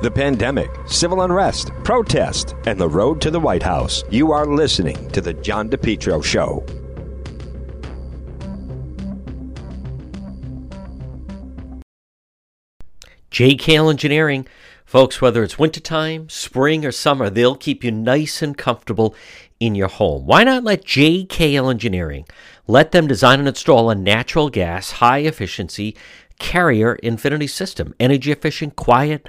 the pandemic, civil unrest, protest, and the road to the White House. You are listening to The John DePetro Show. JKL Engineering. Folks, whether it's wintertime, spring, or summer, they'll keep you nice and comfortable in your home. Why not let JKL Engineering let them design and install a natural gas, high efficiency carrier infinity system? Energy efficient, quiet,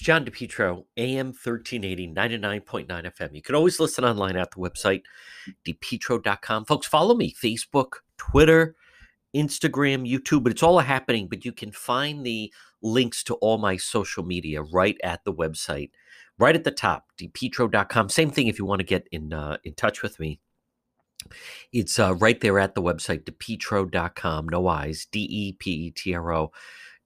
John DePetro, AM 1380, 99.9 FM. You can always listen online at the website, depetro.com. Folks, follow me Facebook, Twitter, Instagram, YouTube, but it's all happening. But you can find the links to all my social media right at the website, right at the top, depetro.com. Same thing if you want to get in, uh, in touch with me it's uh, right there at the website, depetro.com, no eyes, D E P E T R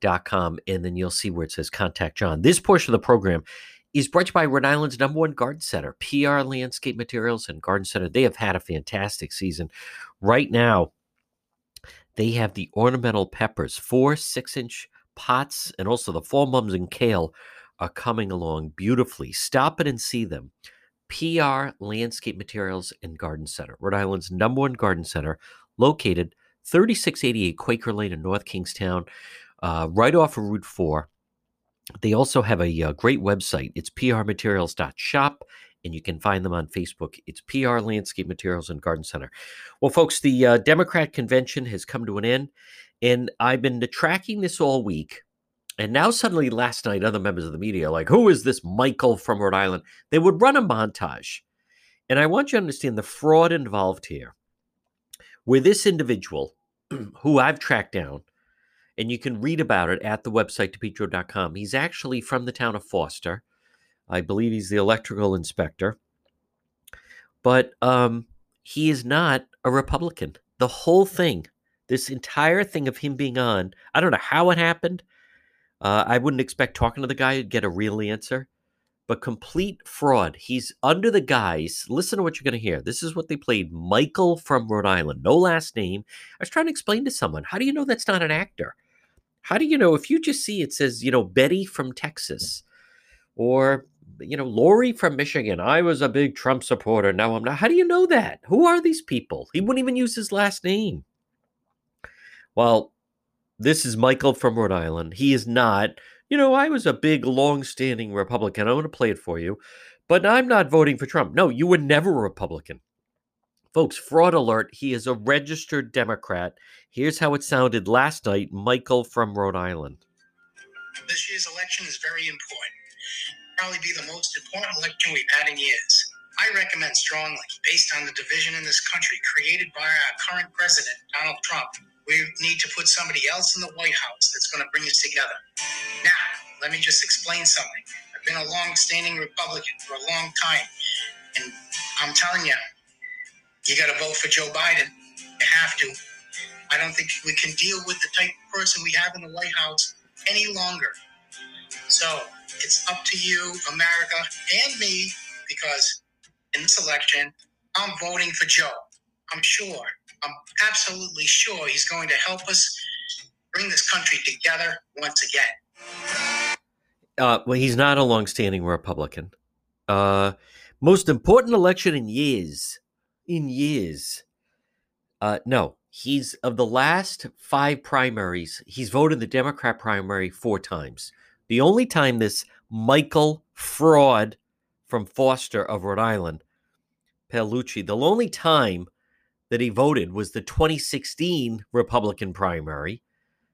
O.com. And then you'll see where it says contact John. This portion of the program is brought to you by Rhode Island's number one garden center, PR Landscape Materials and Garden Center. They have had a fantastic season. Right now, they have the ornamental peppers, four six inch pots, and also the fall mums and kale are coming along beautifully. Stop it and see them. PR Landscape Materials and Garden Center, Rhode Island's number one garden center, located 3688 Quaker Lane in North Kingstown, uh, right off of Route 4. They also have a, a uh, great website. It's prmaterials.shop, and you can find them on Facebook. It's PR Landscape Materials and Garden Center. Well, folks, the uh, Democrat convention has come to an end, and I've been tracking this all week and now suddenly last night, other members of the media like, who is this Michael from Rhode Island? They would run a montage. And I want you to understand the fraud involved here, where this individual, who I've tracked down, and you can read about it at the website, depetro.com. He's actually from the town of Foster. I believe he's the electrical inspector. But um, he is not a Republican. The whole thing, this entire thing of him being on, I don't know how it happened. Uh, I wouldn't expect talking to the guy to get a real answer, but complete fraud. He's under the guise. Listen to what you're going to hear. This is what they played Michael from Rhode Island, no last name. I was trying to explain to someone how do you know that's not an actor? How do you know if you just see it says, you know, Betty from Texas or, you know, Lori from Michigan? I was a big Trump supporter. Now I'm not. How do you know that? Who are these people? He wouldn't even use his last name. Well, this is Michael from Rhode Island. He is not, you know, I was a big, long-standing Republican. I want to play it for you, but I'm not voting for Trump. No, you were never a Republican. Folks, fraud alert. He is a registered Democrat. Here's how it sounded last night Michael from Rhode Island. This year's election is very important. Probably be the most important election we've had in years. I recommend strongly, based on the division in this country created by our current president, Donald Trump, we need to put somebody else in the White House that's going to bring us together. Now, let me just explain something. I've been a long-standing Republican for a long time, and I'm telling you, you got to vote for Joe Biden. You have to. I don't think we can deal with the type of person we have in the White House any longer. So it's up to you, America, and me, because in this election, I'm voting for Joe. I'm sure. I'm absolutely sure he's going to help us bring this country together once again. Uh, well, he's not a longstanding Republican. Uh, most important election in years. In years. Uh, no, he's of the last five primaries, he's voted the Democrat primary four times. The only time this Michael Fraud from Foster of Rhode Island, Paolucci, the only time that he voted was the 2016 Republican primary,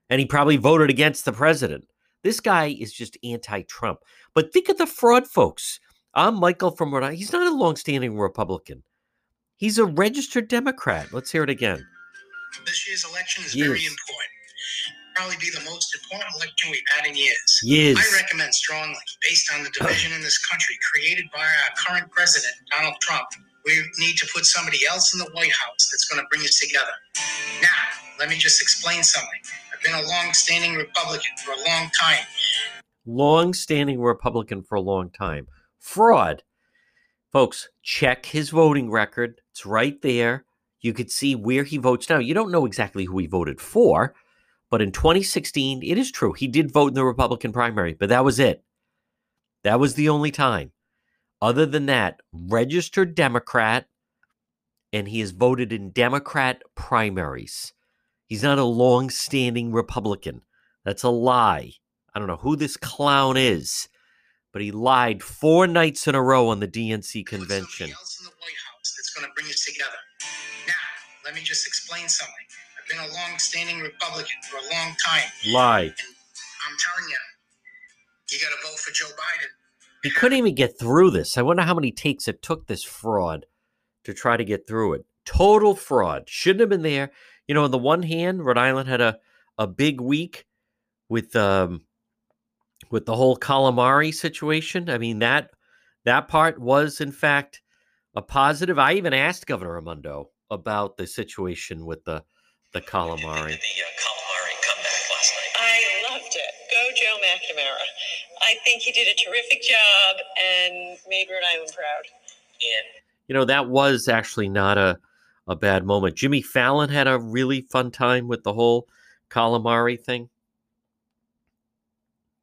and he probably voted against the president. This guy is just anti Trump. But think of the fraud, folks. I'm Michael from Rhode Island. He's not a longstanding Republican, he's a registered Democrat. Let's hear it again. This year's election is Yes. very important. Probably be the most important election we've had in years. Yes. I recommend strongly, based on the division in this country created by our current president, Donald Trump, we need to put somebody else in the White House that's going to bring us together. Now, let me just explain something. I've been a long-standing Republican for a long time. long standing Republican for a long time. Fraud. Folks, check his voting record. It's right there. You could see where he votes now. You don't know exactly who he voted for, but in 2016, it is true. He did vote in the Republican primary, but that was it. That was the only time. Other than that, registered Democrat, and he has voted in Democrat primaries. He's not a long standing Republican. That's a lie. I don't know who this clown is, but he lied four nights in a row on the DNC convention. Somebody else in the White House that's going to bring us together. Now, let me just explain something. I've been a long-standing Republican for a long time. Lie. And I'm telling you, you got to vote for Joe Biden. He couldn't even get through this. I wonder how many takes it took this fraud to try to get through it. Total fraud. Shouldn't have been there. You know, on the one hand, Rhode Island had a, a big week with um with the whole calamari situation. I mean that that part was in fact a positive. I even asked Governor Raimondo about the situation with the the calamari. The uh, calamari comeback last night. I loved it. Go Joe McNamara. I think he did a terrific job and made Rhode Island proud. And you know that was actually not a a bad moment. Jimmy Fallon had a really fun time with the whole calamari thing.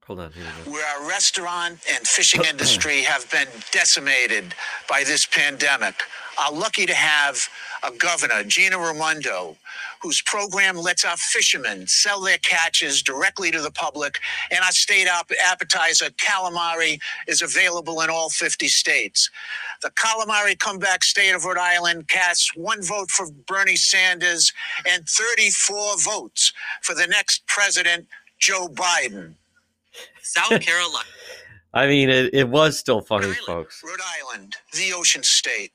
Hold on, here we go. where our restaurant and fishing industry have been decimated by this pandemic, are lucky to have a governor, Gina Raimondo, whose program lets our fishermen sell their catches directly to the public, and our state appetizer, calamari, is available in all 50 states. The calamari comeback state of Rhode Island casts one vote for Bernie Sanders and 34 votes for the next president, Joe Biden. South Carolina. I mean, it, it was still funny, Island. folks. Rhode Island, the ocean state,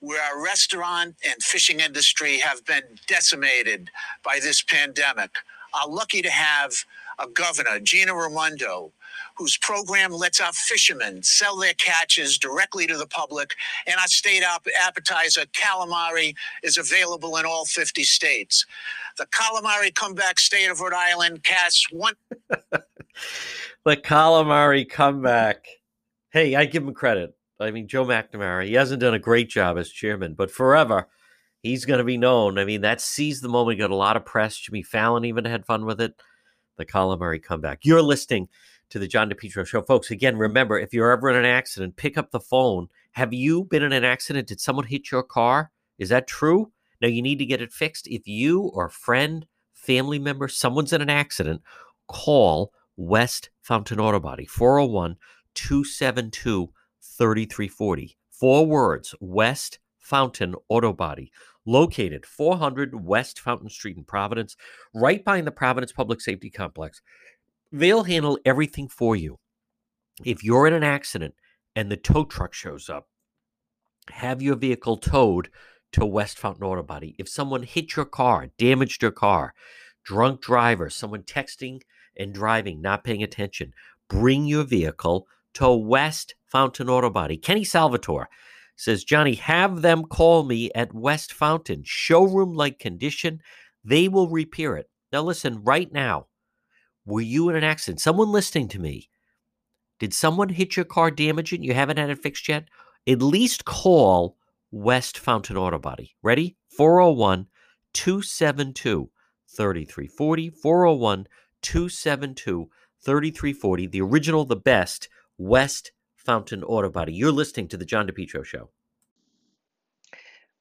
where our restaurant and fishing industry have been decimated by this pandemic, are lucky to have a governor, Gina Raimondo, whose program lets our fishermen sell their catches directly to the public, and our state appetizer, calamari, is available in all 50 states. The calamari comeback state of Rhode Island casts one. The calamari comeback. Hey, I give him credit. I mean, Joe McNamara, he hasn't done a great job as chairman, but forever he's going to be known. I mean, that seized the moment, he got a lot of press. Jimmy Fallon even had fun with it. The calamari comeback. You're listening to the John DePetro Show. Folks, again, remember, if you're ever in an accident, pick up the phone. Have you been in an accident? Did someone hit your car? Is that true? Now you need to get it fixed. If you or a friend, family member, someone's in an accident, call West Fountain Auto Body, 401 272 3340. Four words West Fountain Auto Body, located 400 West Fountain Street in Providence, right behind the Providence Public Safety Complex. They'll handle everything for you. If you're in an accident and the tow truck shows up, have your vehicle towed to West Fountain Auto Body. If someone hit your car, damaged your car, drunk driver, someone texting and driving, not paying attention, bring your vehicle to West Fountain Auto Body. Kenny Salvatore says, Johnny, have them call me at West Fountain. Showroom like condition. They will repair it. Now, listen, right now, were you in an accident? Someone listening to me, did someone hit your car, damage it? You haven't had it fixed yet? At least call West Fountain Auto Body. Ready? 401 272 3340. 401 272 3340. The original, the best, West Fountain Auto Body. You're listening to The John DePetro Show.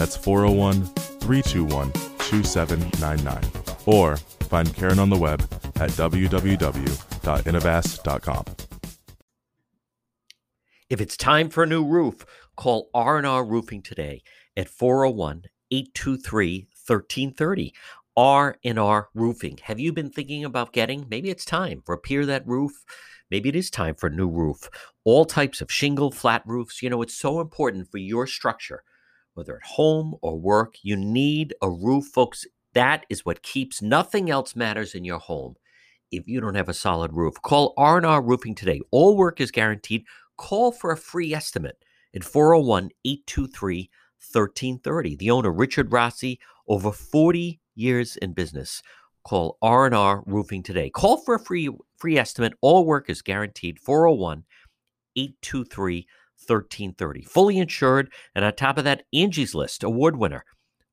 That's 401 321 2799. Or find Karen on the web at www.innovast.com. If it's time for a new roof, call R&R Roofing today at 401-823-1330. R&R Roofing. Have you been thinking about getting? Maybe it's time. Repair that roof. Maybe it is time for a new roof. All types of shingle, flat roofs. You know, it's so important for your structure whether at home or work, you need a roof, folks. That is what keeps nothing else matters in your home. If you don't have a solid roof, call R&R Roofing today. All work is guaranteed. Call for a free estimate at 401-823-1330. The owner, Richard Rossi, over 40 years in business. Call R&R Roofing today. Call for a free free estimate. All work is guaranteed. 401 823 1330. Fully insured. And on top of that, Angie's List award winner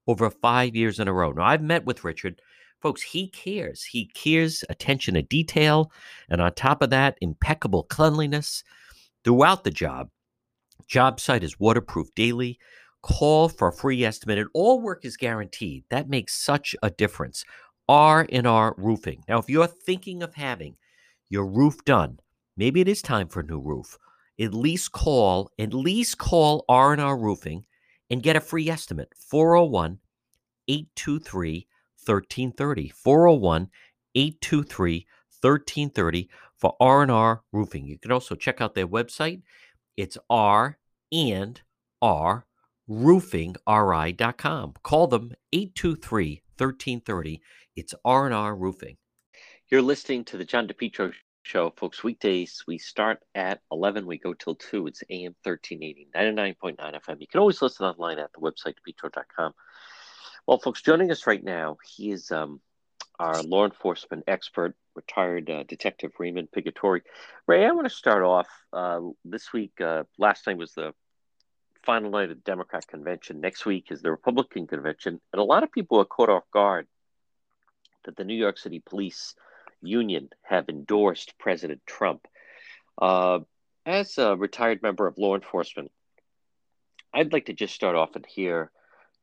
over five years in a row. Now, I've met with Richard. Folks, he cares. He cares attention to detail. And on top of that, impeccable cleanliness throughout the job. Job site is waterproof daily. Call for a free estimate, and all work is guaranteed. That makes such a difference. R&R Roofing. Now, if you're thinking of having your roof done, maybe it is time for a new roof at least call, at least call R&R Roofing and get a free estimate. 401 823 1330. 401 823 1330 for R&R Roofing. You can also check out their website. It's R and R roofingri.com. Call them 823 1330. It's R&R Roofing. You're listening to the John DePetro show, folks. Weekdays, we start at 11, we go till 2. It's AM 1380, 99.9 FM. You can always listen online at the website, petro.com. Well, folks, joining us right now, he is um, our law enforcement expert, retired uh, Detective Raymond Pigatori. Ray, I want to start off uh, this week. Uh, last night was the final night of the Democrat convention. Next week is the Republican convention. And a lot of people are caught off guard that the New York City police – union have endorsed President Trump. Uh, as a retired member of law enforcement, I'd like to just start off and hear,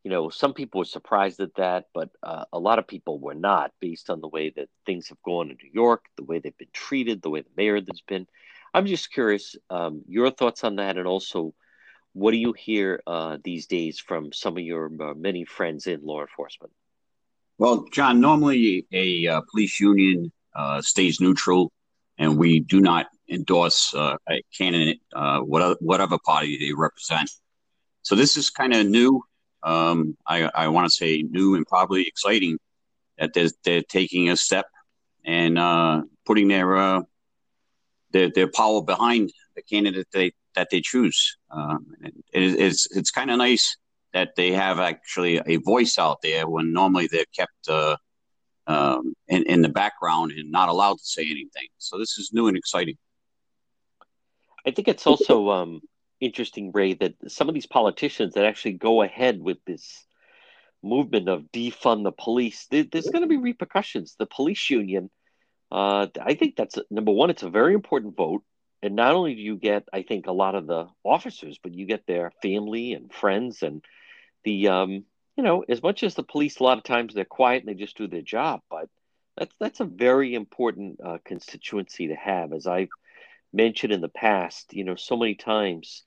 you know, some people were surprised at that, but uh, a lot of people were not, based on the way that things have gone in New York, the way they've been treated, the way the mayor has been. I'm just curious um, your thoughts on that, and also what do you hear uh, these days from some of your uh, many friends in law enforcement? Well, John, normally a uh, police union stays neutral, and we do not endorse uh, a candidate, uh, whatever, whatever party they represent. So this is kind of new. Um, I, I want to say new and probably exciting that they're, they're taking a step and uh, putting their, uh, their their power behind the candidate they, that they choose. Um, it, it's it's kind of nice that they have actually a voice out there when normally they're kept uh, um, in, in the background and not allowed to say anything. So this is new and exciting. I think it's also um, interesting, Ray, that some of these politicians that actually go ahead with this movement of defund the police, there, there's going to be repercussions. The police union, uh, I think that's number one. It's a very important vote, and not only do you get, I think, a lot of the officers, but you get their family and friends and the, um, you know, as much as the police, a lot of times they're quiet and they just do their job, but that's that's a very important uh, constituency to have, as I've mentioned in the past. You know, so many times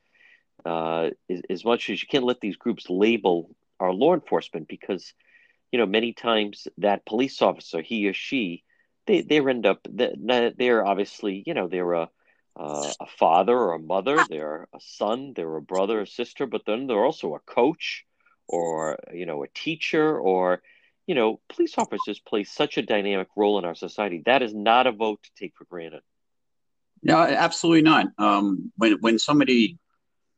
uh, as, as much as you can't let these groups label our law enforcement because you know many times that police officer he or she they they end up they're obviously you know they're a uh, a father or a mother they're a son they're a brother or sister but then they're also a coach or you know a teacher or you know police officers play such a dynamic role in our society that is not a vote to take for granted no absolutely not um, when when somebody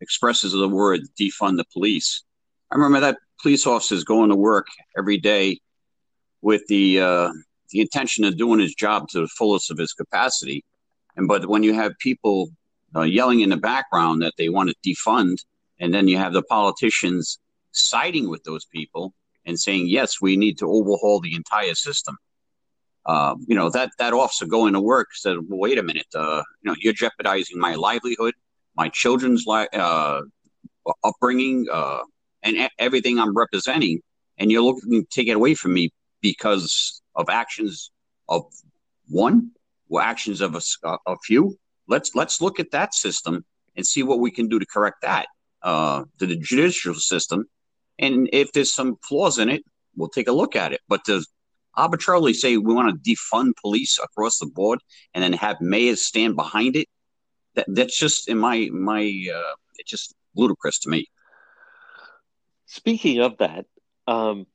expresses the word defund the police. I remember that police officers going to work every day with the uh, the intention of doing his job to the fullest of his capacity. And but when you have people uh, yelling in the background that they want to defund, and then you have the politicians siding with those people and saying, "Yes, we need to overhaul the entire system." Uh, you know that that officer going to work said, well, "Wait a minute, uh, you know, you're jeopardizing my livelihood my children's li- uh, upbringing, uh, and everything I'm representing, and you're looking to take it away from me because of actions of one or actions of a, a few. Let's let's look at that system and see what we can do to correct that. Uh, to the judicial system, and if there's some flaws in it, we'll take a look at it. But to arbitrarily say we want to defund police across the board and then have mayors stand behind it that, that's just in my my uh, it's just ludicrous to me. Speaking of that, um,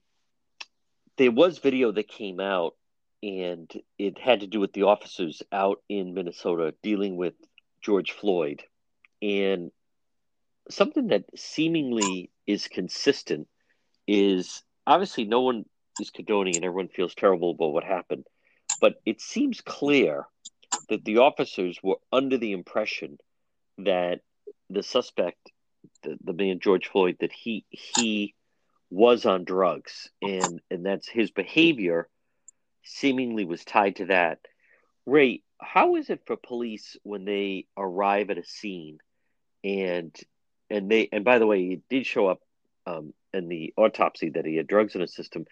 there was video that came out, and it had to do with the officers out in Minnesota dealing with George Floyd, and something that seemingly is consistent is obviously no one is condoning and everyone feels terrible about what happened, but it seems clear that the officers were under the impression that the suspect, the, the man George Floyd, that he he was on drugs, and and that's his behavior seemingly was tied to that. Ray, how is it for police when they arrive at a scene, and and they and by the way, it did show up um, in the autopsy that he had drugs in his system.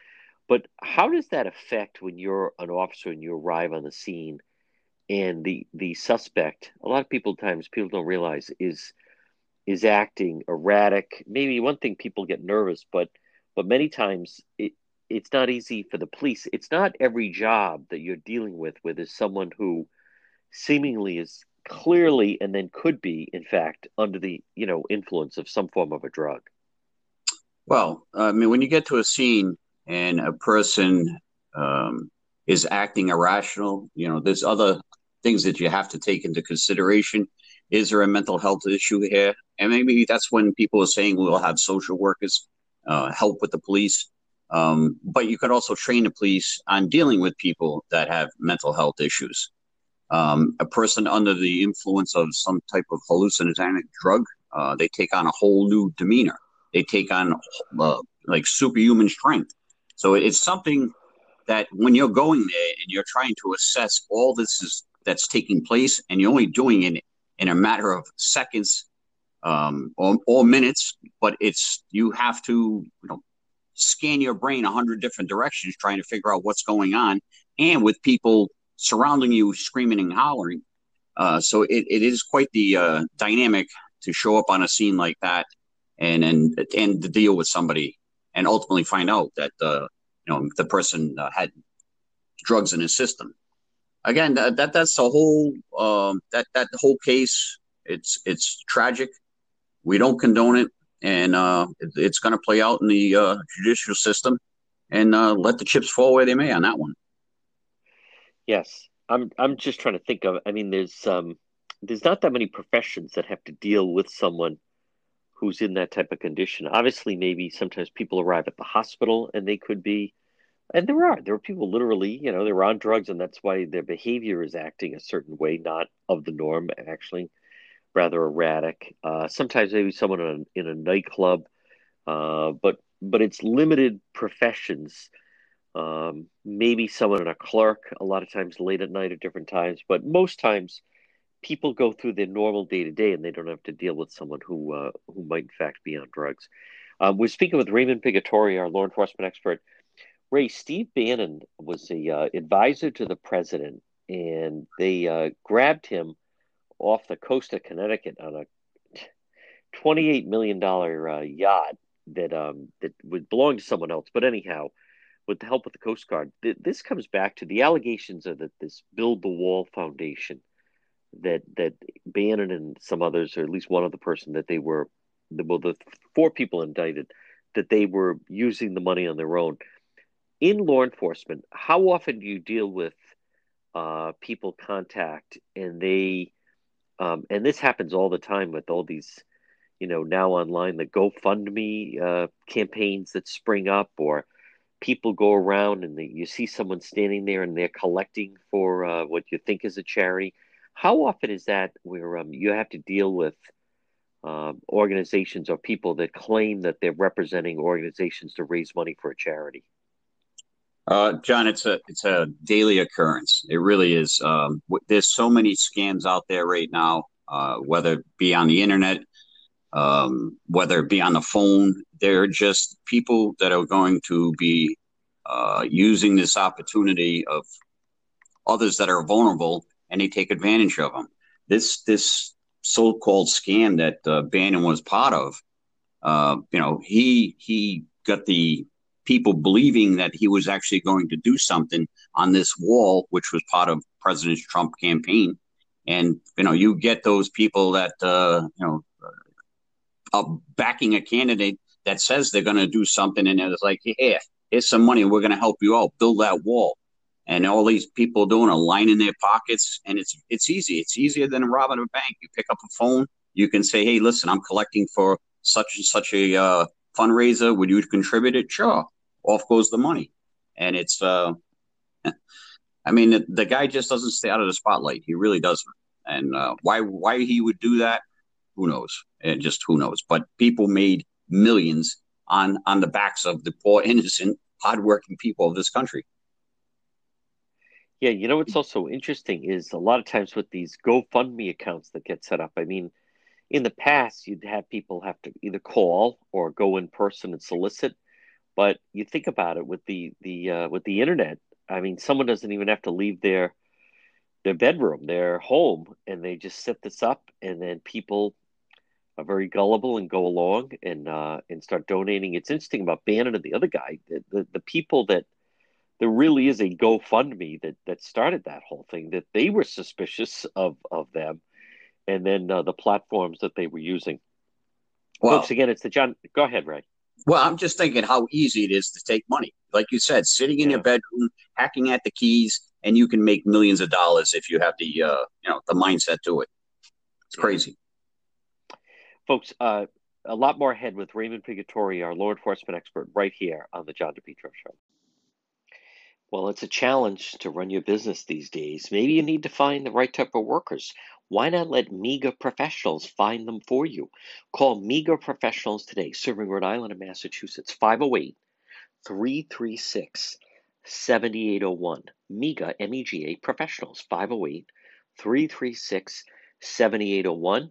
But how does that affect when you're an officer and you arrive on the scene and the the suspect a lot of people times people don't realize is is acting erratic maybe one thing people get nervous but but many times it it's not easy for the police it's not every job that you're dealing with where there's someone who seemingly is clearly and then could be in fact under the you know influence of some form of a drug well i mean when you get to a scene and a person um, is acting irrational you know there's other things that you have to take into consideration. Is there a mental health issue here? And maybe that's when people are saying we'll have social workers uh, help with the police. Um, but you could also train the police on dealing with people that have mental health issues. Um, a person under the influence of some type of hallucinogenic drug, uh, they take on a whole new demeanor. They take on uh, like superhuman strength. So it's something that when you're going there and you're trying to assess all this is that's taking place, and you're only doing it in a matter of seconds um, or, or minutes. But it's you have to you know scan your brain a hundred different directions trying to figure out what's going on, and with people surrounding you screaming and hollering. Uh, so it, it is quite the uh, dynamic to show up on a scene like that and and and to deal with somebody and ultimately find out that uh, you know the person uh, had drugs in his system again, that, that that's the whole um, that that whole case. It's it's tragic. We don't condone it, and uh, it, it's going to play out in the uh, judicial system, and let the chips fall where they may on that one. Yes, I'm. I'm just trying to think of. I mean, there's um, there's not that many professions that have to deal with someone who's in that type of condition. Obviously, maybe sometimes people arrive at the hospital and they could be, and there are there are people literally, you know, they're on drugs and that's why their behavior is acting a certain way, not of the norm, and actually, rather erratic. Uh, sometimes maybe someone in a, in a nightclub, uh, but but it's limited professions. Um, maybe someone in a clerk, a lot of times late at night at different times, but most times people go through their normal day to day and they don't have to deal with someone who uh, who might in fact be on drugs. Um, we're speaking with Raymond Pigatori, our law enforcement expert. Ray, Steve Bannon was the uh, advisor to the president, and they uh, grabbed him off the coast of Connecticut on a twenty-eight million dollar uh, yacht that um, that would belong to someone else. But anyhow, with the help of the Coast Guard, th- this comes back to the allegations of that this Build the Wall Foundation that that Bannon and some others, or at least one other person, that they were well, the four people indicted, that they were using the money on their own. In law enforcement, how often do you deal with uh, people contact and they, um, and this happens all the time with all these, you know, now online the GoFundMe uh, campaigns that spring up, or people go around and you see someone standing there and they're collecting for uh, what you think is a charity how often is that where um, you have to deal with um, organizations or people that claim that they're representing organizations to raise money for a charity? Uh, John, it's a it's a daily occurrence. It really is. Um, there's so many scams out there right now, uh, whether it be on the internet, um, whether it be on the phone. They're just people that are going to be uh, using this opportunity of others that are vulnerable and they take advantage of them. This this so-called scam that uh, Bannon was part of, uh, you know, he he got the people believing that he was actually going to do something on this wall, which was part of President Trump campaign. And you know, you get those people that uh, you know are backing a candidate that says they're going to do something, and it's like, yeah, here's some money, we're going to help you out, build that wall. And all these people doing a line in their pockets and it's it's easy. It's easier than robbing a bank. You pick up a phone you can say hey listen i'm collecting for such and such a uh, fundraiser. Would you contribute it? Sure off goes the money. And it's uh i mean the, the guy just doesn't stay out of the spotlight. He really doesn't. And uh, why why he would do that who knows? And just who knows. But people made millions on on the backs of the poor innocent hardworking people of this country yeah, you know what's also interesting is a lot of times with these GoFundMe accounts that get set up. I mean, in the past, you'd have people have to either call or go in person and solicit. But you think about it with the the uh, with the internet. I mean, someone doesn't even have to leave their their bedroom, their home, and they just set this up, and then people are very gullible and go along and uh, and start donating. It's interesting about Bannon and the other guy. The the, the people that there really is a GoFundMe that that started that whole thing. That they were suspicious of of them, and then uh, the platforms that they were using. Well, again, it's the John. Go ahead, Ray. Well, I'm just thinking how easy it is to take money. Like you said, sitting in yeah. your bedroom, hacking at the keys, and you can make millions of dollars if you have the uh, you know the mindset to it. It's crazy. Folks, uh, a lot more ahead with Raymond Pigatori, our law enforcement expert, right here on the John DePetro Show. Well, it's a challenge to run your business these days. Maybe you need to find the right type of workers. Why not let MEGA professionals find them for you? Call MEGA professionals today, serving Rhode Island and Massachusetts, 508 336 7801. MEGA, M E G A professionals, 508 336 7801.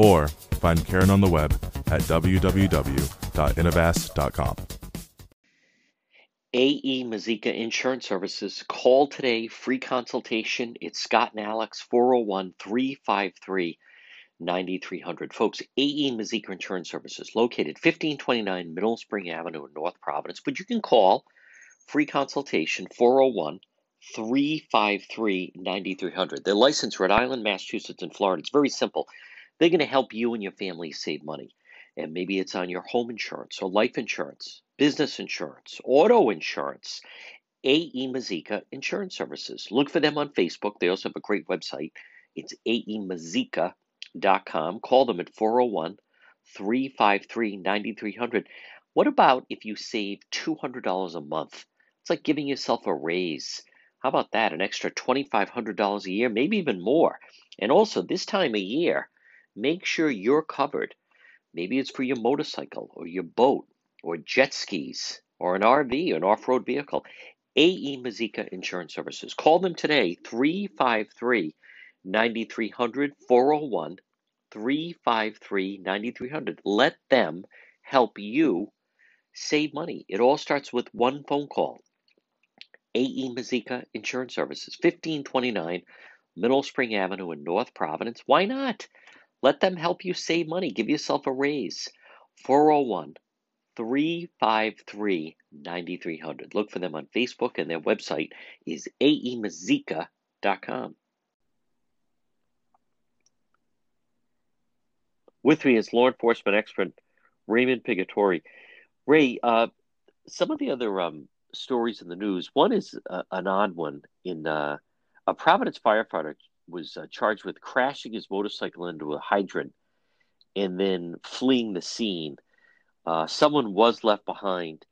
Or find Karen on the web at www.innovast.com. AE Mazika Insurance Services. Call today, free consultation. It's Scott and Alex, 401 353 9300. Folks, AE Mazika Insurance Services, located 1529 Mineral Spring Avenue in North Providence. But you can call free consultation 401 353 9300. They're licensed Rhode Island, Massachusetts, and Florida. It's very simple. They're going to help you and your family save money. And maybe it's on your home insurance or life insurance, business insurance, auto insurance. AE Mazika Insurance Services. Look for them on Facebook. They also have a great website. It's aemazika.com. Call them at 401 353 9300. What about if you save $200 a month? It's like giving yourself a raise. How about that? An extra $2,500 a year, maybe even more. And also, this time of year, make sure you're covered. Maybe it's for your motorcycle or your boat or jet skis or an RV or an off road vehicle. AE Mazika Insurance Services. Call them today, 353 9300 401 353 9300. Let them help you save money. It all starts with one phone call. AE Mazika Insurance Services, 1529 Mineral Spring Avenue in North Providence. Why not? Let them help you save money. Give yourself a raise. 401 353 9300. Look for them on Facebook, and their website is aemazika.com. With me is law enforcement expert Raymond Pigatori. Ray, uh, some of the other um, stories in the news. One is uh, an odd one. In uh, a Providence firefighter was uh, charged with crashing his motorcycle into a hydrant and then fleeing the scene. Uh, someone was left behind.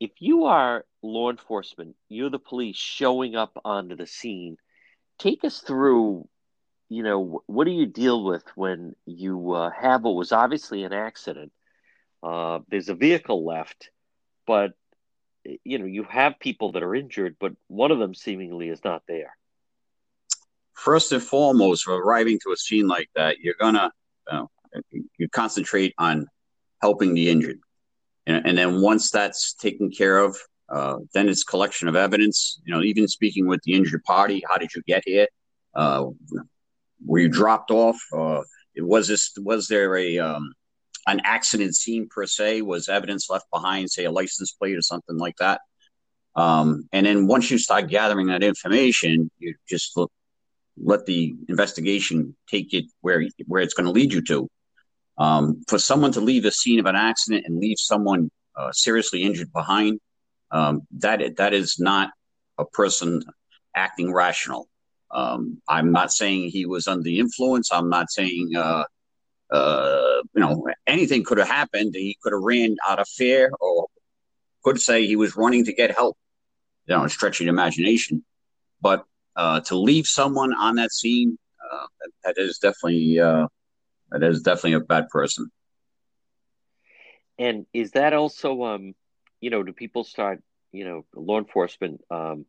If you are law enforcement, you're the police showing up onto the scene. Take us through. You know, what do you deal with when you uh, have what was obviously an accident? Uh, there's a vehicle left, but you know you have people that are injured, but one of them seemingly is not there. First and foremost, for arriving to a scene like that, you're gonna you concentrate on helping the injured, and, and then once that's taken care of, uh, then it's collection of evidence. You know, even speaking with the injured party, how did you get here? Uh, were you dropped off? Uh, was this was there a um, an accident scene per se? Was evidence left behind, say a license plate or something like that? Um, and then once you start gathering that information, you just look, let the investigation take it where where it's going to lead you to. Um, for someone to leave the scene of an accident and leave someone uh, seriously injured behind, um, that that is not a person acting rational. Um, I'm not saying he was under the influence. I'm not saying uh, uh, you know, anything could have happened. He could have ran out of fear or could say he was running to get help, you know, stretching imagination. But uh, to leave someone on that scene, uh, that, that is definitely uh, that is definitely a bad person. And is that also, um, you know, do people start, you know, law enforcement um,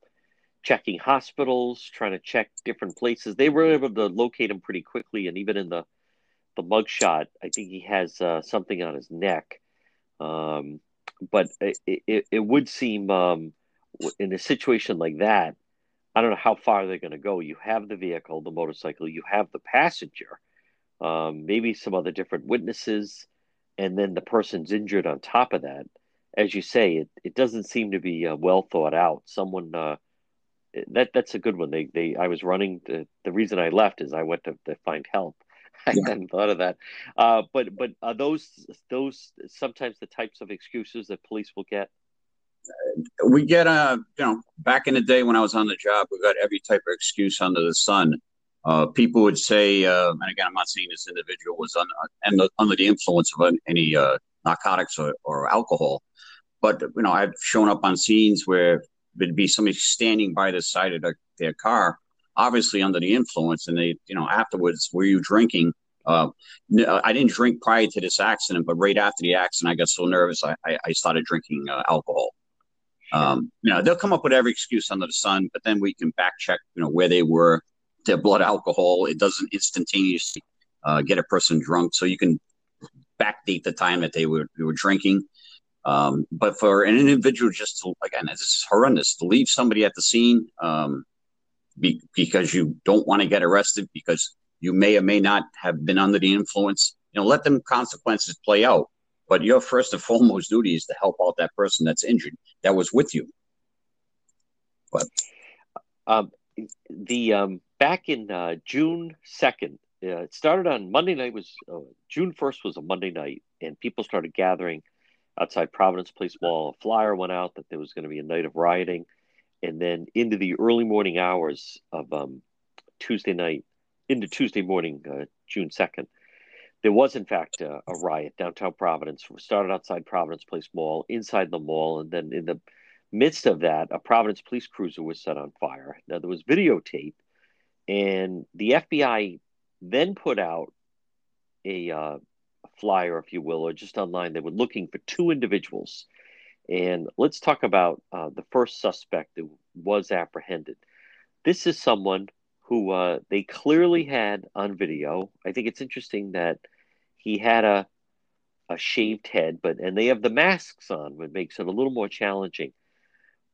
checking hospitals, trying to check different places? They were able to locate him pretty quickly, and even in the the mugshot, I think he has uh, something on his neck. Um, but it, it, it, would seem um, in a situation like that, I don't know how far they're going to go. You have the vehicle, the motorcycle, you have the passenger, um, maybe some other different witnesses, and then the person's injured on top of that. As you say, it, it doesn't seem to be uh, well thought out. Someone uh, that that's a good one. They they I was running. To, the reason I left is I went to, to find help I hadn't thought of that. Uh, but but are those those sometimes the types of excuses that police will get? We get a you know back in the day when I was on the job, we got every type of excuse under the sun. Uh, people would say, uh, and again, I'm not saying this individual was un, under, the influence of any uh, narcotics or, or alcohol, but you know, I've shown up on scenes where there'd be somebody standing by the side of their, their car, obviously under the influence, and they, you know, afterwards, were you drinking? Uh, I didn't drink prior to this accident, but right after the accident, I got so nervous, I, I started drinking uh, alcohol. Um, you know, they'll come up with every excuse under the sun, but then we can back check, you know, where they were, their blood alcohol. It doesn't instantaneously uh, get a person drunk, so you can backdate the time that they were they were drinking. Um, but for an individual just to again, this is horrendous to leave somebody at the scene um, be, because you don't want to get arrested because you may or may not have been under the influence. You know, let them consequences play out. But your first and foremost duty is to help out that person that's injured that was with you. But um, the um, back in uh, June second, uh, it started on Monday night. Was uh, June first was a Monday night, and people started gathering outside Providence Place Mall. A flyer went out that there was going to be a night of rioting, and then into the early morning hours of um, Tuesday night, into Tuesday morning, uh, June second, there was in fact a, a, riot downtown Providence. We started outside Providence Place Mall, inside the mall, and then in the midst of that, a Providence police cruiser was set on fire. Now there was videotape, and the FBI then put out a, uh, flyer, if you will, or just online. They were looking for two individuals, and let's talk about uh, the first suspect that was apprehended. This is someone who uh, they clearly had on video. I think it's interesting that he had a a shaved head, but and they have the masks on, which makes it a little more challenging.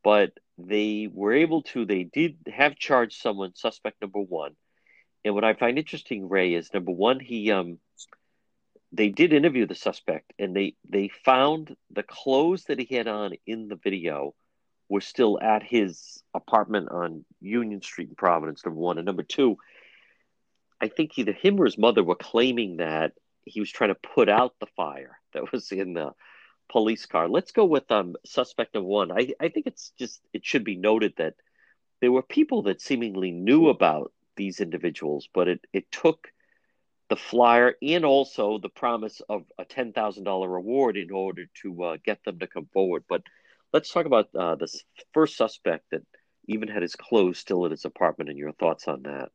But they were able to. They did have charged someone, suspect number one. And what I find interesting, Ray, is number one, he um, they did interview the suspect, and they they found the clothes that he had on in the video were still at his apartment on Union Street in Providence, number one. And number two, I think either him or his mother were claiming that he was trying to put out the fire that was in the police car. Let's go with um, suspect number one. I, I think it's just, it should be noted that there were people that seemingly knew about these individuals, but it, it took the flyer and also the promise of a $10,000 reward in order to uh, get them to come forward. But Let's talk about uh, this first suspect that even had his clothes still at his apartment and your thoughts on that.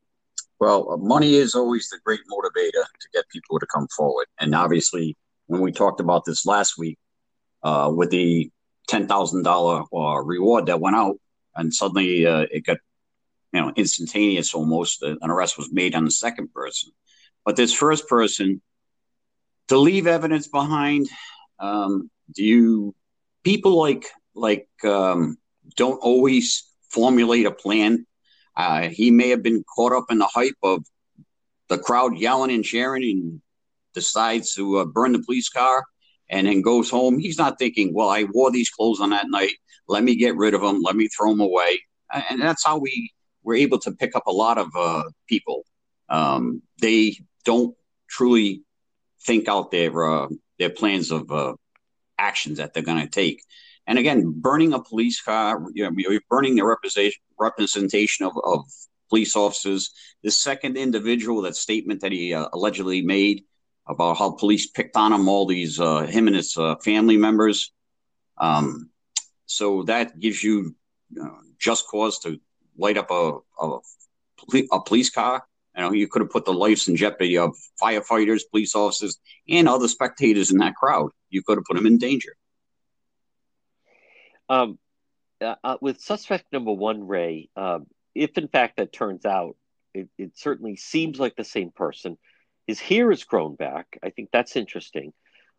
Well, uh, money is always the great motivator to get people to come forward. And obviously, when we talked about this last week uh, with the $10,000 uh, reward that went out, and suddenly uh, it got, you know, instantaneous almost, uh, an arrest was made on the second person. But this first person, to leave evidence behind, um, do you, people like like um, don't always formulate a plan. Uh, he may have been caught up in the hype of the crowd yelling and cheering and decides to uh, burn the police car and then goes home. He's not thinking, well, I wore these clothes on that night. Let me get rid of them. Let me throw them away. And that's how we were able to pick up a lot of uh, people. Um, they don't truly think out their uh, their plans of uh, actions that they're going to take. And again, burning a police car, you know, burning the representation representation of, of police officers. The second individual, that statement that he uh, allegedly made about how police picked on him, all these uh, him and his uh, family members. Um, so that gives you just cause to light up a, a, a police car. You know, you could have put the lives in jeopardy of firefighters, police officers, and other spectators in that crowd. You could have put them in danger. Um, uh, uh, with suspect number one, Ray, um, if in fact that turns out, it, it, certainly seems like the same person. His hair is grown back. I think that's interesting.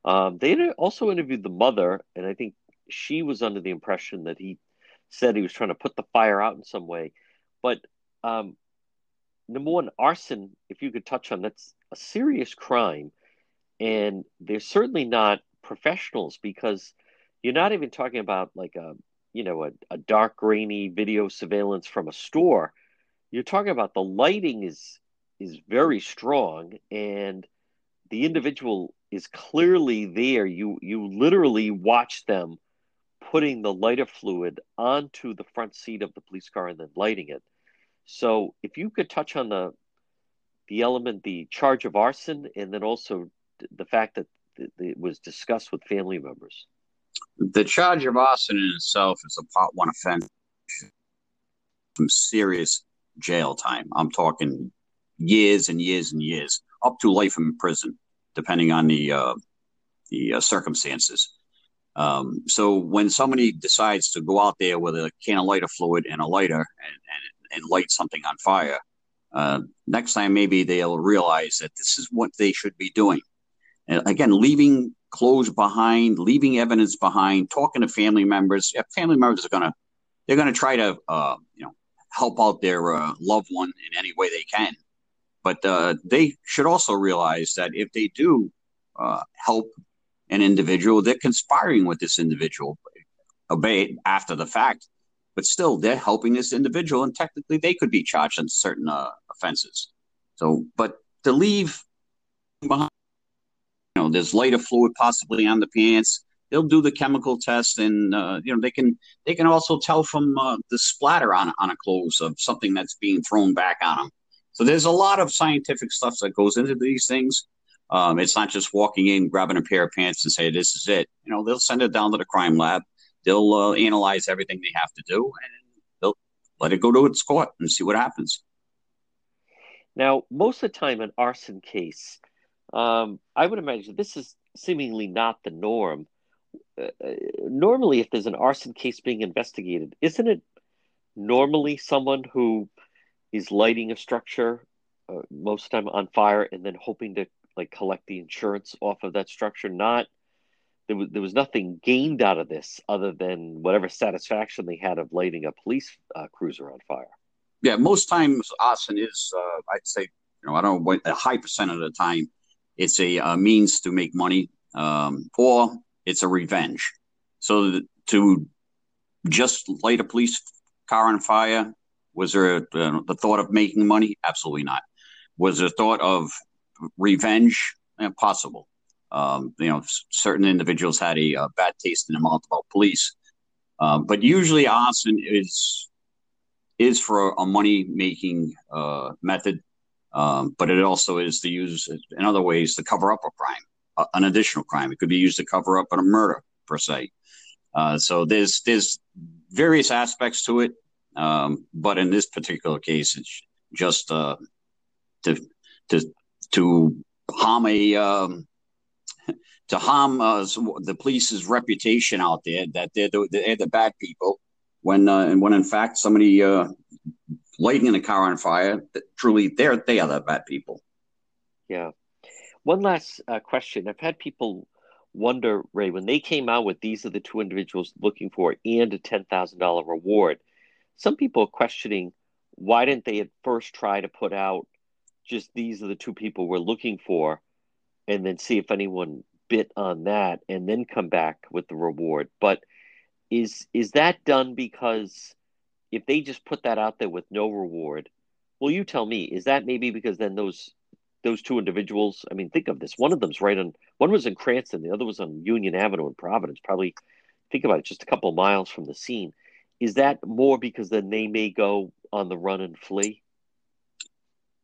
Um, they also interviewed the mother, and I think she was under the impression that he said he was trying to put the fire out in some way. But um, number one, arson, if you could touch on that's a serious crime. And they're certainly not professionals because you're not even talking about like a you know a, a dark grainy video surveillance from a store. You're talking about the lighting is is very strong and the individual is clearly there. You you literally watch them putting the lighter fluid onto the front seat of the police car and then lighting it. So if you could touch on the the element, the charge of arson, and then also the fact that it was discussed with family members. The charge of arson in itself is a part one offense, some serious jail time. I'm talking years and years and years, up to life in prison, depending on the uh, the uh, circumstances. Um, so when somebody decides to go out there with a can of lighter fluid and a lighter and, and, and light something on fire, uh, next time maybe they'll realize that this is what they should be doing. And again, leaving clothes behind, leaving evidence behind, talking to family members. Family members are gonna they're gonna try to uh, you know help out their uh, loved one in any way they can. But uh, they should also realize that if they do uh, help an individual, they're conspiring with this individual, obey after the fact. But still, they're helping this individual, and technically, they could be charged on certain uh, offenses. So, but to leave behind, know, there's lighter fluid possibly on the pants. They'll do the chemical test, and uh, you know they can they can also tell from uh, the splatter on on a clothes of something that's being thrown back on them. So there's a lot of scientific stuff that goes into these things. Um, it's not just walking in, grabbing a pair of pants, and say this is it. You know, they'll send it down to the crime lab. They'll uh, analyze everything they have to do, and they'll let it go to its court and see what happens. Now, most of the time, an arson case, um, I would imagine this is seemingly not the norm. Uh, uh normally, if there's an arson case being investigated, isn't it normally someone who is lighting a structure uh, most of the time on fire and then hoping to like collect the insurance off of that structure. Not there was there was nothing gained out of this other than whatever satisfaction they had of lighting a police uh, cruiser on fire. Yeah, most times arson is uh, I'd say you know I don't know a high percent of the time it's a, a means to make money um, or it's a revenge. So to just light a police car on fire was there a, uh, the thought of making money? Absolutely not. Was there thought of revenge? Eh, possible. Um, you know, certain individuals had a, a, bad taste in the mouth about police, uh, but usually arson is is for a money making uh, method, um, but it also is to use in other ways to cover up a crime, an additional crime. It could be used to cover up a murder per se. Uh, so there's there's various aspects to it. Um, but in this particular case, it's just uh, to to to harm a um, to harm uh, the police's reputation out there that they're the, they're the bad people when uh, when in fact somebody uh, lighting a car on fire That truly they're they are the bad people. Yeah. One last uh, question. I've had people wonder, Ray, when they came out with these are the two individuals looking for and a ten thousand dollar reward some people are questioning why didn't they at first try to put out just these are the two people we're looking for and then see if anyone bit on that and then come back with the reward but is is that done because if they just put that out there with no reward well you tell me is that maybe because then those those two individuals i mean think of this one of them's right on one was in cranston the other was on union avenue in providence probably think about it just a couple miles from the scene is that more because then they may go on the run and flee?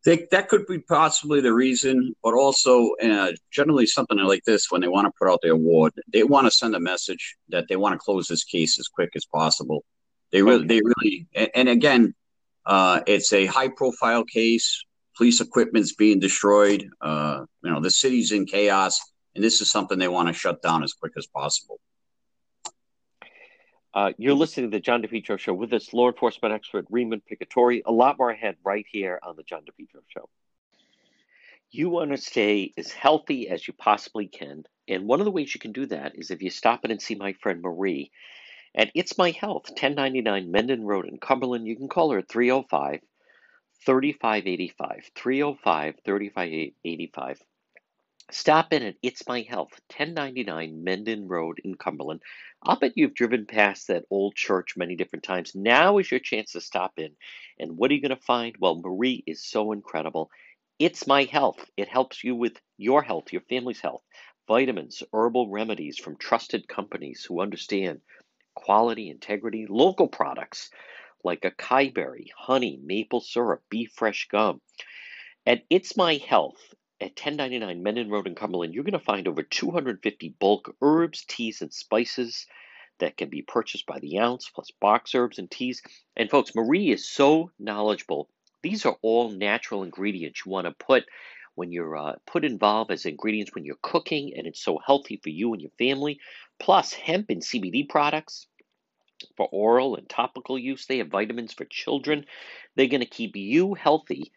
They, that could be possibly the reason, but also uh, generally something like this, when they want to put out the award, they want to send a message that they want to close this case as quick as possible. They really, they really, and again, uh, it's a high-profile case. Police equipment's being destroyed. Uh, you know, the city's in chaos, and this is something they want to shut down as quick as possible. Uh, you're listening to the John DePetro Show with us, law enforcement expert Raymond Picatori. A lot more ahead right here on the John DePetro Show. You want to stay as healthy as you possibly can. And one of the ways you can do that is if you stop in and see my friend Marie at It's My Health, 1099 Mendon Road in Cumberland. You can call her at 305 3585. 305 3585. Stop in at It's My Health, 1099 Mendon Road in Cumberland. I'll bet you've driven past that old church many different times. Now is your chance to stop in. And what are you going to find? Well, Marie is so incredible. It's My Health. It helps you with your health, your family's health. Vitamins, herbal remedies from trusted companies who understand quality, integrity, local products like acai berry, honey, maple syrup, beef fresh gum. At It's My Health at 1099 Mendon Road in Cumberland, you're going to find over 250 bulk herbs, teas, and spices that can be purchased by the ounce, plus box herbs and teas. And folks, Marie is so knowledgeable these are all natural ingredients you want to put when you're uh, put involved as ingredients when you're cooking, and it's so healthy for you and your family. Plus, hemp and CBD products for oral and topical use. They have vitamins for children. They're going to keep you healthy.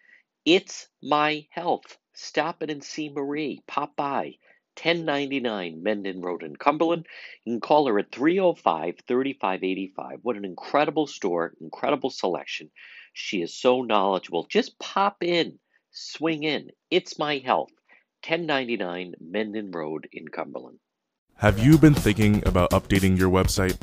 It's my health. Stop it and see Marie. Pop by. 1099 Mendon Road in Cumberland. You can call her at 305 3585. What an incredible store, incredible selection. She is so knowledgeable. Just pop in, swing in. It's my health. 1099 Mendon Road in Cumberland. Have you been thinking about updating your website?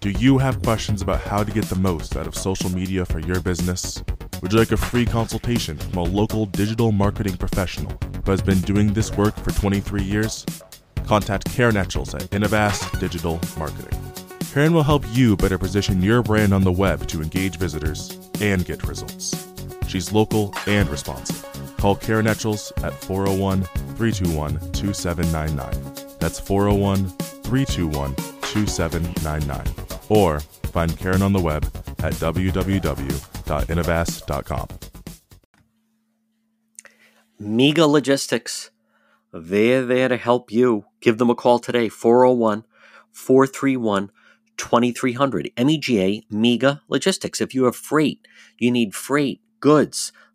Do you have questions about how to get the most out of social media for your business? Would you like a free consultation from a local digital marketing professional who has been doing this work for 23 years? Contact Karen Etchels at Innovast Digital Marketing. Karen will help you better position your brand on the web to engage visitors and get results. She's local and responsive. Call Karen Etchels at 401 321 2799. That's 401 321 2799. Or find Karen on the web at www.innovast.com. Mega Logistics. They're there to help you. Give them a call today, 401 431 2300. MEGA Mega Logistics. If you have freight, you need freight, goods,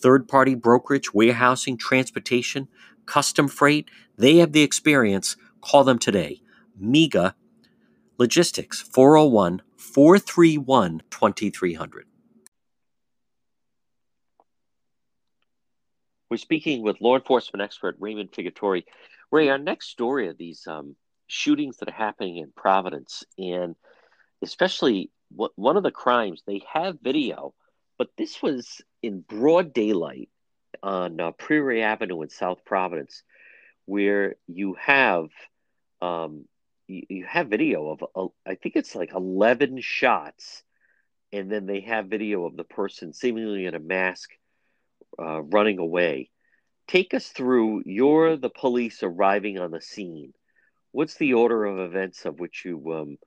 third party brokerage, warehousing, transportation, custom freight. They have the experience. Call them today. MEGA Logistics, 401 431 2300. We're speaking with law enforcement expert Raymond Figatore. Ray, our next story of these um, shootings that are happening in Providence, and especially one of the crimes, they have video, but this was in broad daylight on uh, Prairie Avenue in South Providence, where you have um, you, you have video of uh, I think it's like eleven shots, and then they have video of the person seemingly in a mask uh, running away. Take us through. You're the police arriving on the scene. What's the order of events of which you um,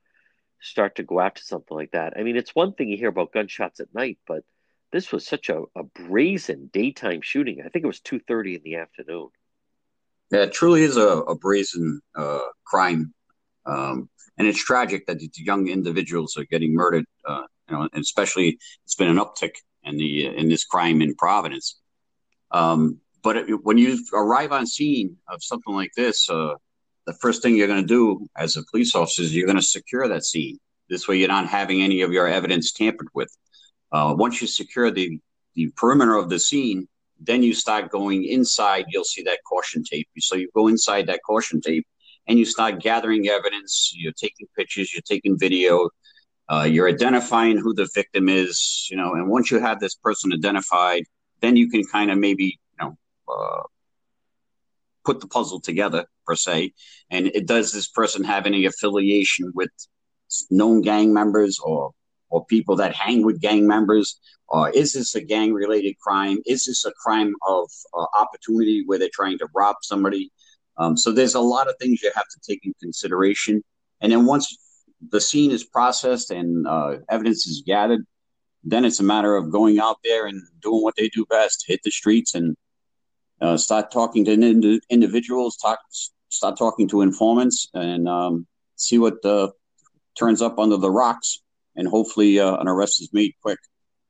start to go after something like that? I mean, it's one thing you hear about gunshots at night, but this was such a, a brazen daytime shooting. I think it was two thirty in the afternoon. Yeah, it truly is a, a brazen uh, crime, um, and it's tragic that the young individuals are getting murdered. Uh, you know, and especially it's been an uptick in the in this crime in Providence. Um, but it, when you arrive on scene of something like this, uh, the first thing you're going to do as a police officer is you're going to secure that scene. This way, you're not having any of your evidence tampered with. Uh, once you secure the the perimeter of the scene, then you start going inside. You'll see that caution tape. So you go inside that caution tape, and you start gathering evidence. You're taking pictures. You're taking video. Uh, you're identifying who the victim is. You know, and once you have this person identified, then you can kind of maybe you know uh, put the puzzle together per se. And it does this person have any affiliation with known gang members or or people that hang with gang members? Or is this a gang related crime? Is this a crime of uh, opportunity where they're trying to rob somebody? Um, so there's a lot of things you have to take in consideration. And then once the scene is processed and uh, evidence is gathered, then it's a matter of going out there and doing what they do best hit the streets and uh, start talking to ind- individuals, talk, start talking to informants, and um, see what uh, turns up under the rocks and hopefully uh, an arrest is made quick.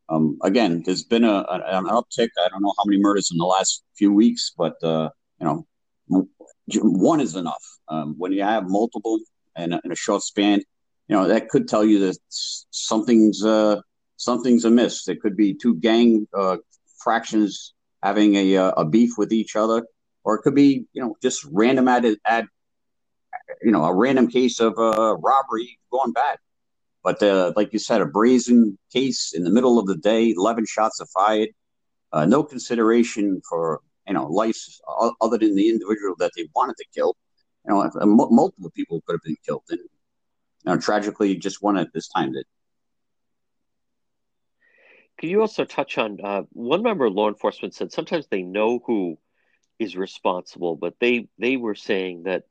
Um, again, there's been a, a, an uptick. I don't know how many murders in the last few weeks, but uh, you know, one is enough. Um, when you have multiple and in a short span, you know that could tell you that something's uh, something's amiss. There could be two gang uh, fractions having a uh, a beef with each other, or it could be you know just random at at you know a random case of uh, robbery going bad. But uh, like you said, a brazen case in the middle of the day, eleven shots are fired, uh, no consideration for you know life other than the individual that they wanted to kill. You know, m- multiple people could have been killed, and you know, tragically, just one at this time did. Can you also touch on uh, one member of law enforcement said sometimes they know who is responsible, but they they were saying that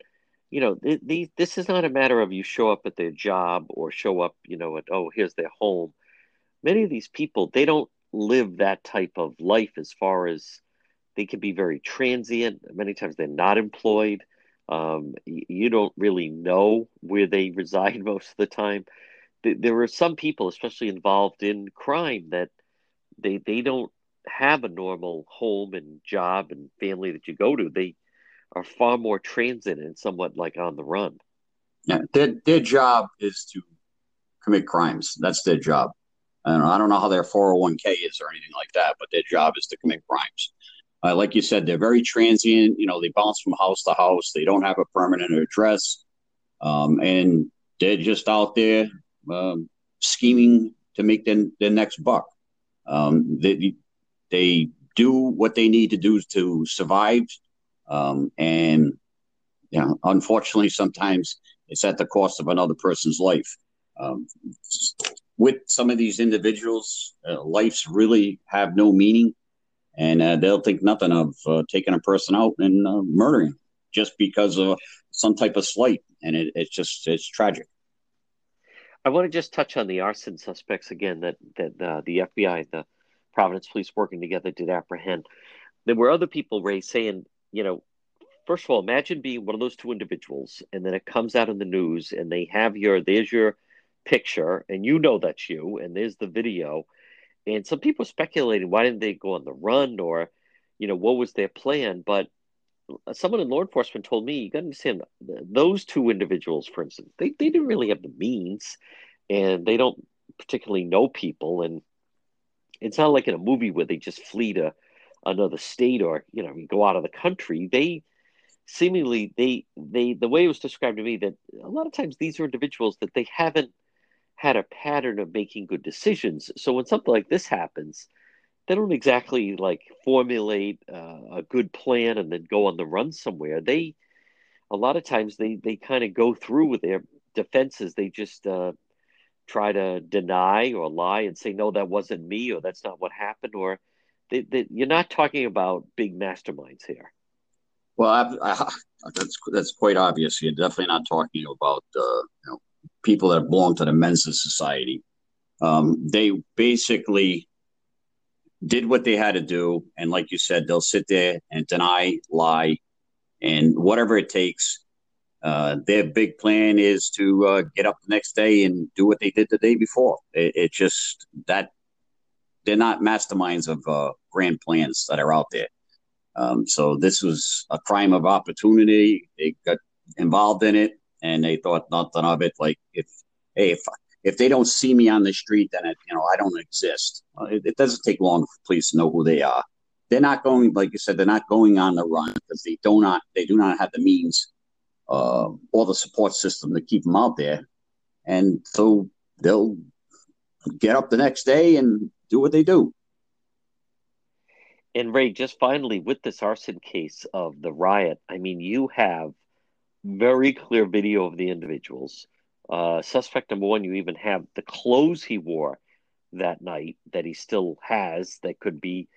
you know they, this is not a matter of you show up at their job or show up you know at oh here's their home. Many of these people they don't live that type of life as far as they can be very transient. Many times they're not employed. Um, you don't really know where they reside most of the time. There are some people, especially involved in crime, that they they don't have a normal home and job and family that you go to. They are far more transient and somewhat like on the run. Yeah, their their job is to commit crimes. That's their job. And I don't know how their 401k is or anything like that, but their job is to commit crimes. Uh, like you said, they're very transient. You know, they bounce from house to house. They don't have a permanent address, um, and they're just out there um, scheming to make their, their next buck. Um, they, they do what they need to do to survive. Um, and, you know, unfortunately, sometimes it's at the cost of another person's life. Um, with some of these individuals, uh, lives really have no meaning, and uh, they'll think nothing of uh, taking a person out and uh, murdering just because of some type of slight, and it, it's just it's tragic. I want to just touch on the arson suspects again that that uh, the FBI, the Providence Police working together did apprehend. There were other people, Ray, saying, you know, first of all, imagine being one of those two individuals, and then it comes out in the news, and they have your there's your picture, and you know that's you, and there's the video, and some people speculating why didn't they go on the run or, you know, what was their plan, but uh, someone in law enforcement told me you got to understand those two individuals for instance they, they didn't really have the means and they don't particularly know people. And it's not like in a movie where they just flee to another state or you know go out of the country they seemingly they they the way it was described to me that a lot of times these are individuals that they haven't had a pattern of making good decisions so when something like this happens they don't exactly like formulate uh, a good plan and then go on the run somewhere. They a lot of times they they kind of go through with their defenses. They just uh, try to deny or lie and say no, that wasn't me or that's not what happened. Or they, they, you're not talking about big masterminds here. Well, I, I, that's that's quite obvious. You're definitely not talking about uh, you know, people that belong to the Mensa Society. Um, they basically did what they had to do. And like you said, they'll sit there and deny, lie, and whatever it takes. Uh, their big plan is to uh, get up the next day and do what they did the day before. It, it just that they're not masterminds of uh, grand plans that are out there. Um, so this was a crime of opportunity. They got involved in it, and they thought nothing of it. Like if hey, if if they don't see me on the street, then it, you know I don't exist. Uh, it, it, doesn't take long for police to know who they are. They're not going, like you said, they're not going on the run because they do not they do not have the means uh, or the support system to keep them out there, and so they'll get up the next day and do what they do. And Ray, just finally with this arson case of the riot, I mean, you have very clear video of the individuals uh, suspect number one, you even have the clothes he wore that night that he still has that could be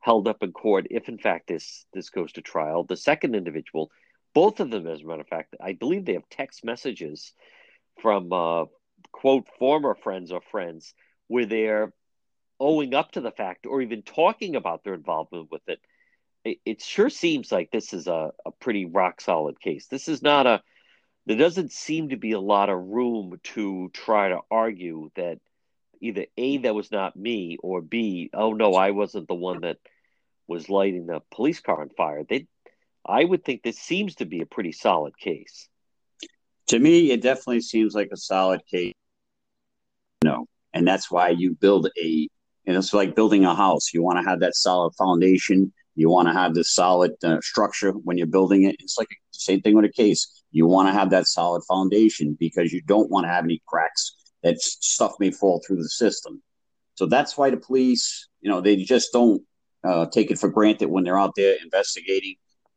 held up in court if, in fact, this this goes to trial. The second individual, both of them, as a matter of fact, I believe they have text messages from uh, quote former friends or friends where they're owing up to the fact or even talking about their involvement with it. It, it sure seems like this is a, a pretty rock solid case. This is not a there doesn't seem to be a lot of room to try to argue that either A, that was not me, or B, oh no, I wasn't the one that was lighting the police car on fire. They, I would think this seems to be a pretty solid case. To me, it definitely seems like a solid case. No, and that's why you build a. And it's like building a house. You want to have that solid foundation. You want to have this solid uh, structure when you're building it. It's like the same thing with a case. You want to have that solid foundation because you don't want to have any cracks that stuff may fall through the system. So that's why the police, you know, they just don't uh, take it for granted when they're out there investigating.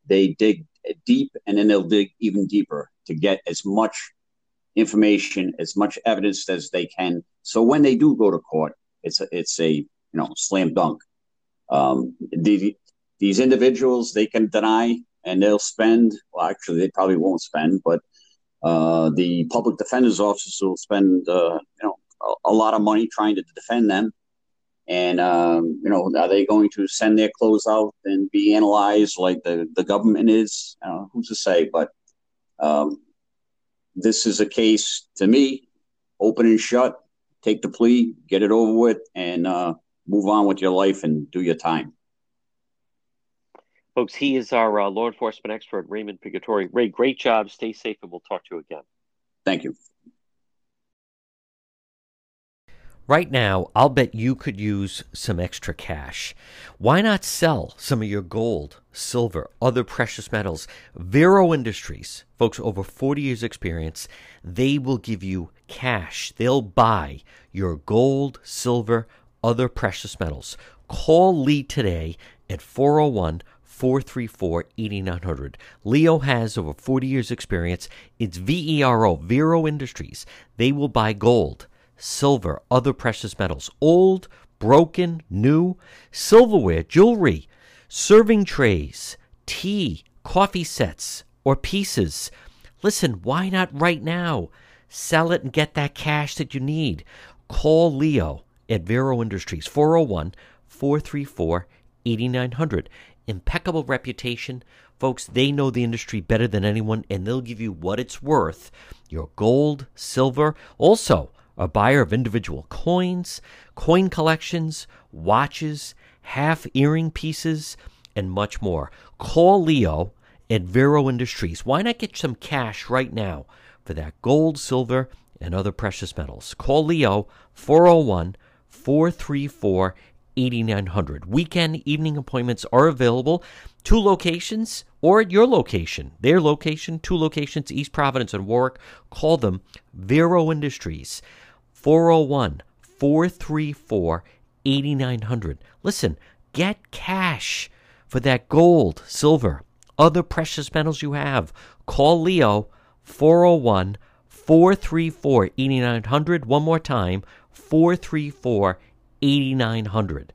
They dig deep and then they'll dig even deeper to get as much information, as much evidence as they can. So when they do go to court, it's a, it's a you know slam dunk. Um, the, these individuals they can deny and they'll spend. Well, actually, they probably won't spend, but uh, the public defender's office will spend uh, you know a, a, lot of money trying to defend them. And um, you know, are they going to send their clothes out and be analyzed like the the government is? Uh, who's to say? But um, this is a case to me, open and shut. Take the plea, get it over with, and uh, move on with your life and do your time. Folks, he is our uh, law enforcement expert, Raymond Pigatori. Ray, great job. Stay safe, and we'll talk to you again. Thank you. Right now, I'll bet you could use some extra cash. Why not sell some of your gold, silver, other precious metals? Vero Industries, folks, over 40 years' experience, they will give you cash. They'll buy your gold, silver, other precious metals. Call Lee today at 401 434 8900. Leo has over 40 years' experience. It's VERO, Vero Industries. They will buy gold, silver, other precious metals, old, broken, new, silverware, jewelry, serving trays, tea, coffee sets, or pieces. Listen, why not right now? Sell it and get that cash that you need. Call Leo at Vero Industries, 401 434 8900 impeccable reputation. Folks, they know the industry better than anyone, and they'll give you what it's worth your gold, silver, also a buyer of individual coins, coin collections, watches, half earring pieces, and much more. Call Leo at Vero Industries. Why not get some cash right now for that gold, silver, and other precious metals? Call Leo 401 434 8900. Weekend evening appointments are available. Two locations or at your location. Their location, two locations, East Providence and Warwick. Call them Vero Industries, 401 434 8900. Listen, get cash for that gold, silver, other precious metals you have. Call Leo 401 434 8900. One more time 434 8900.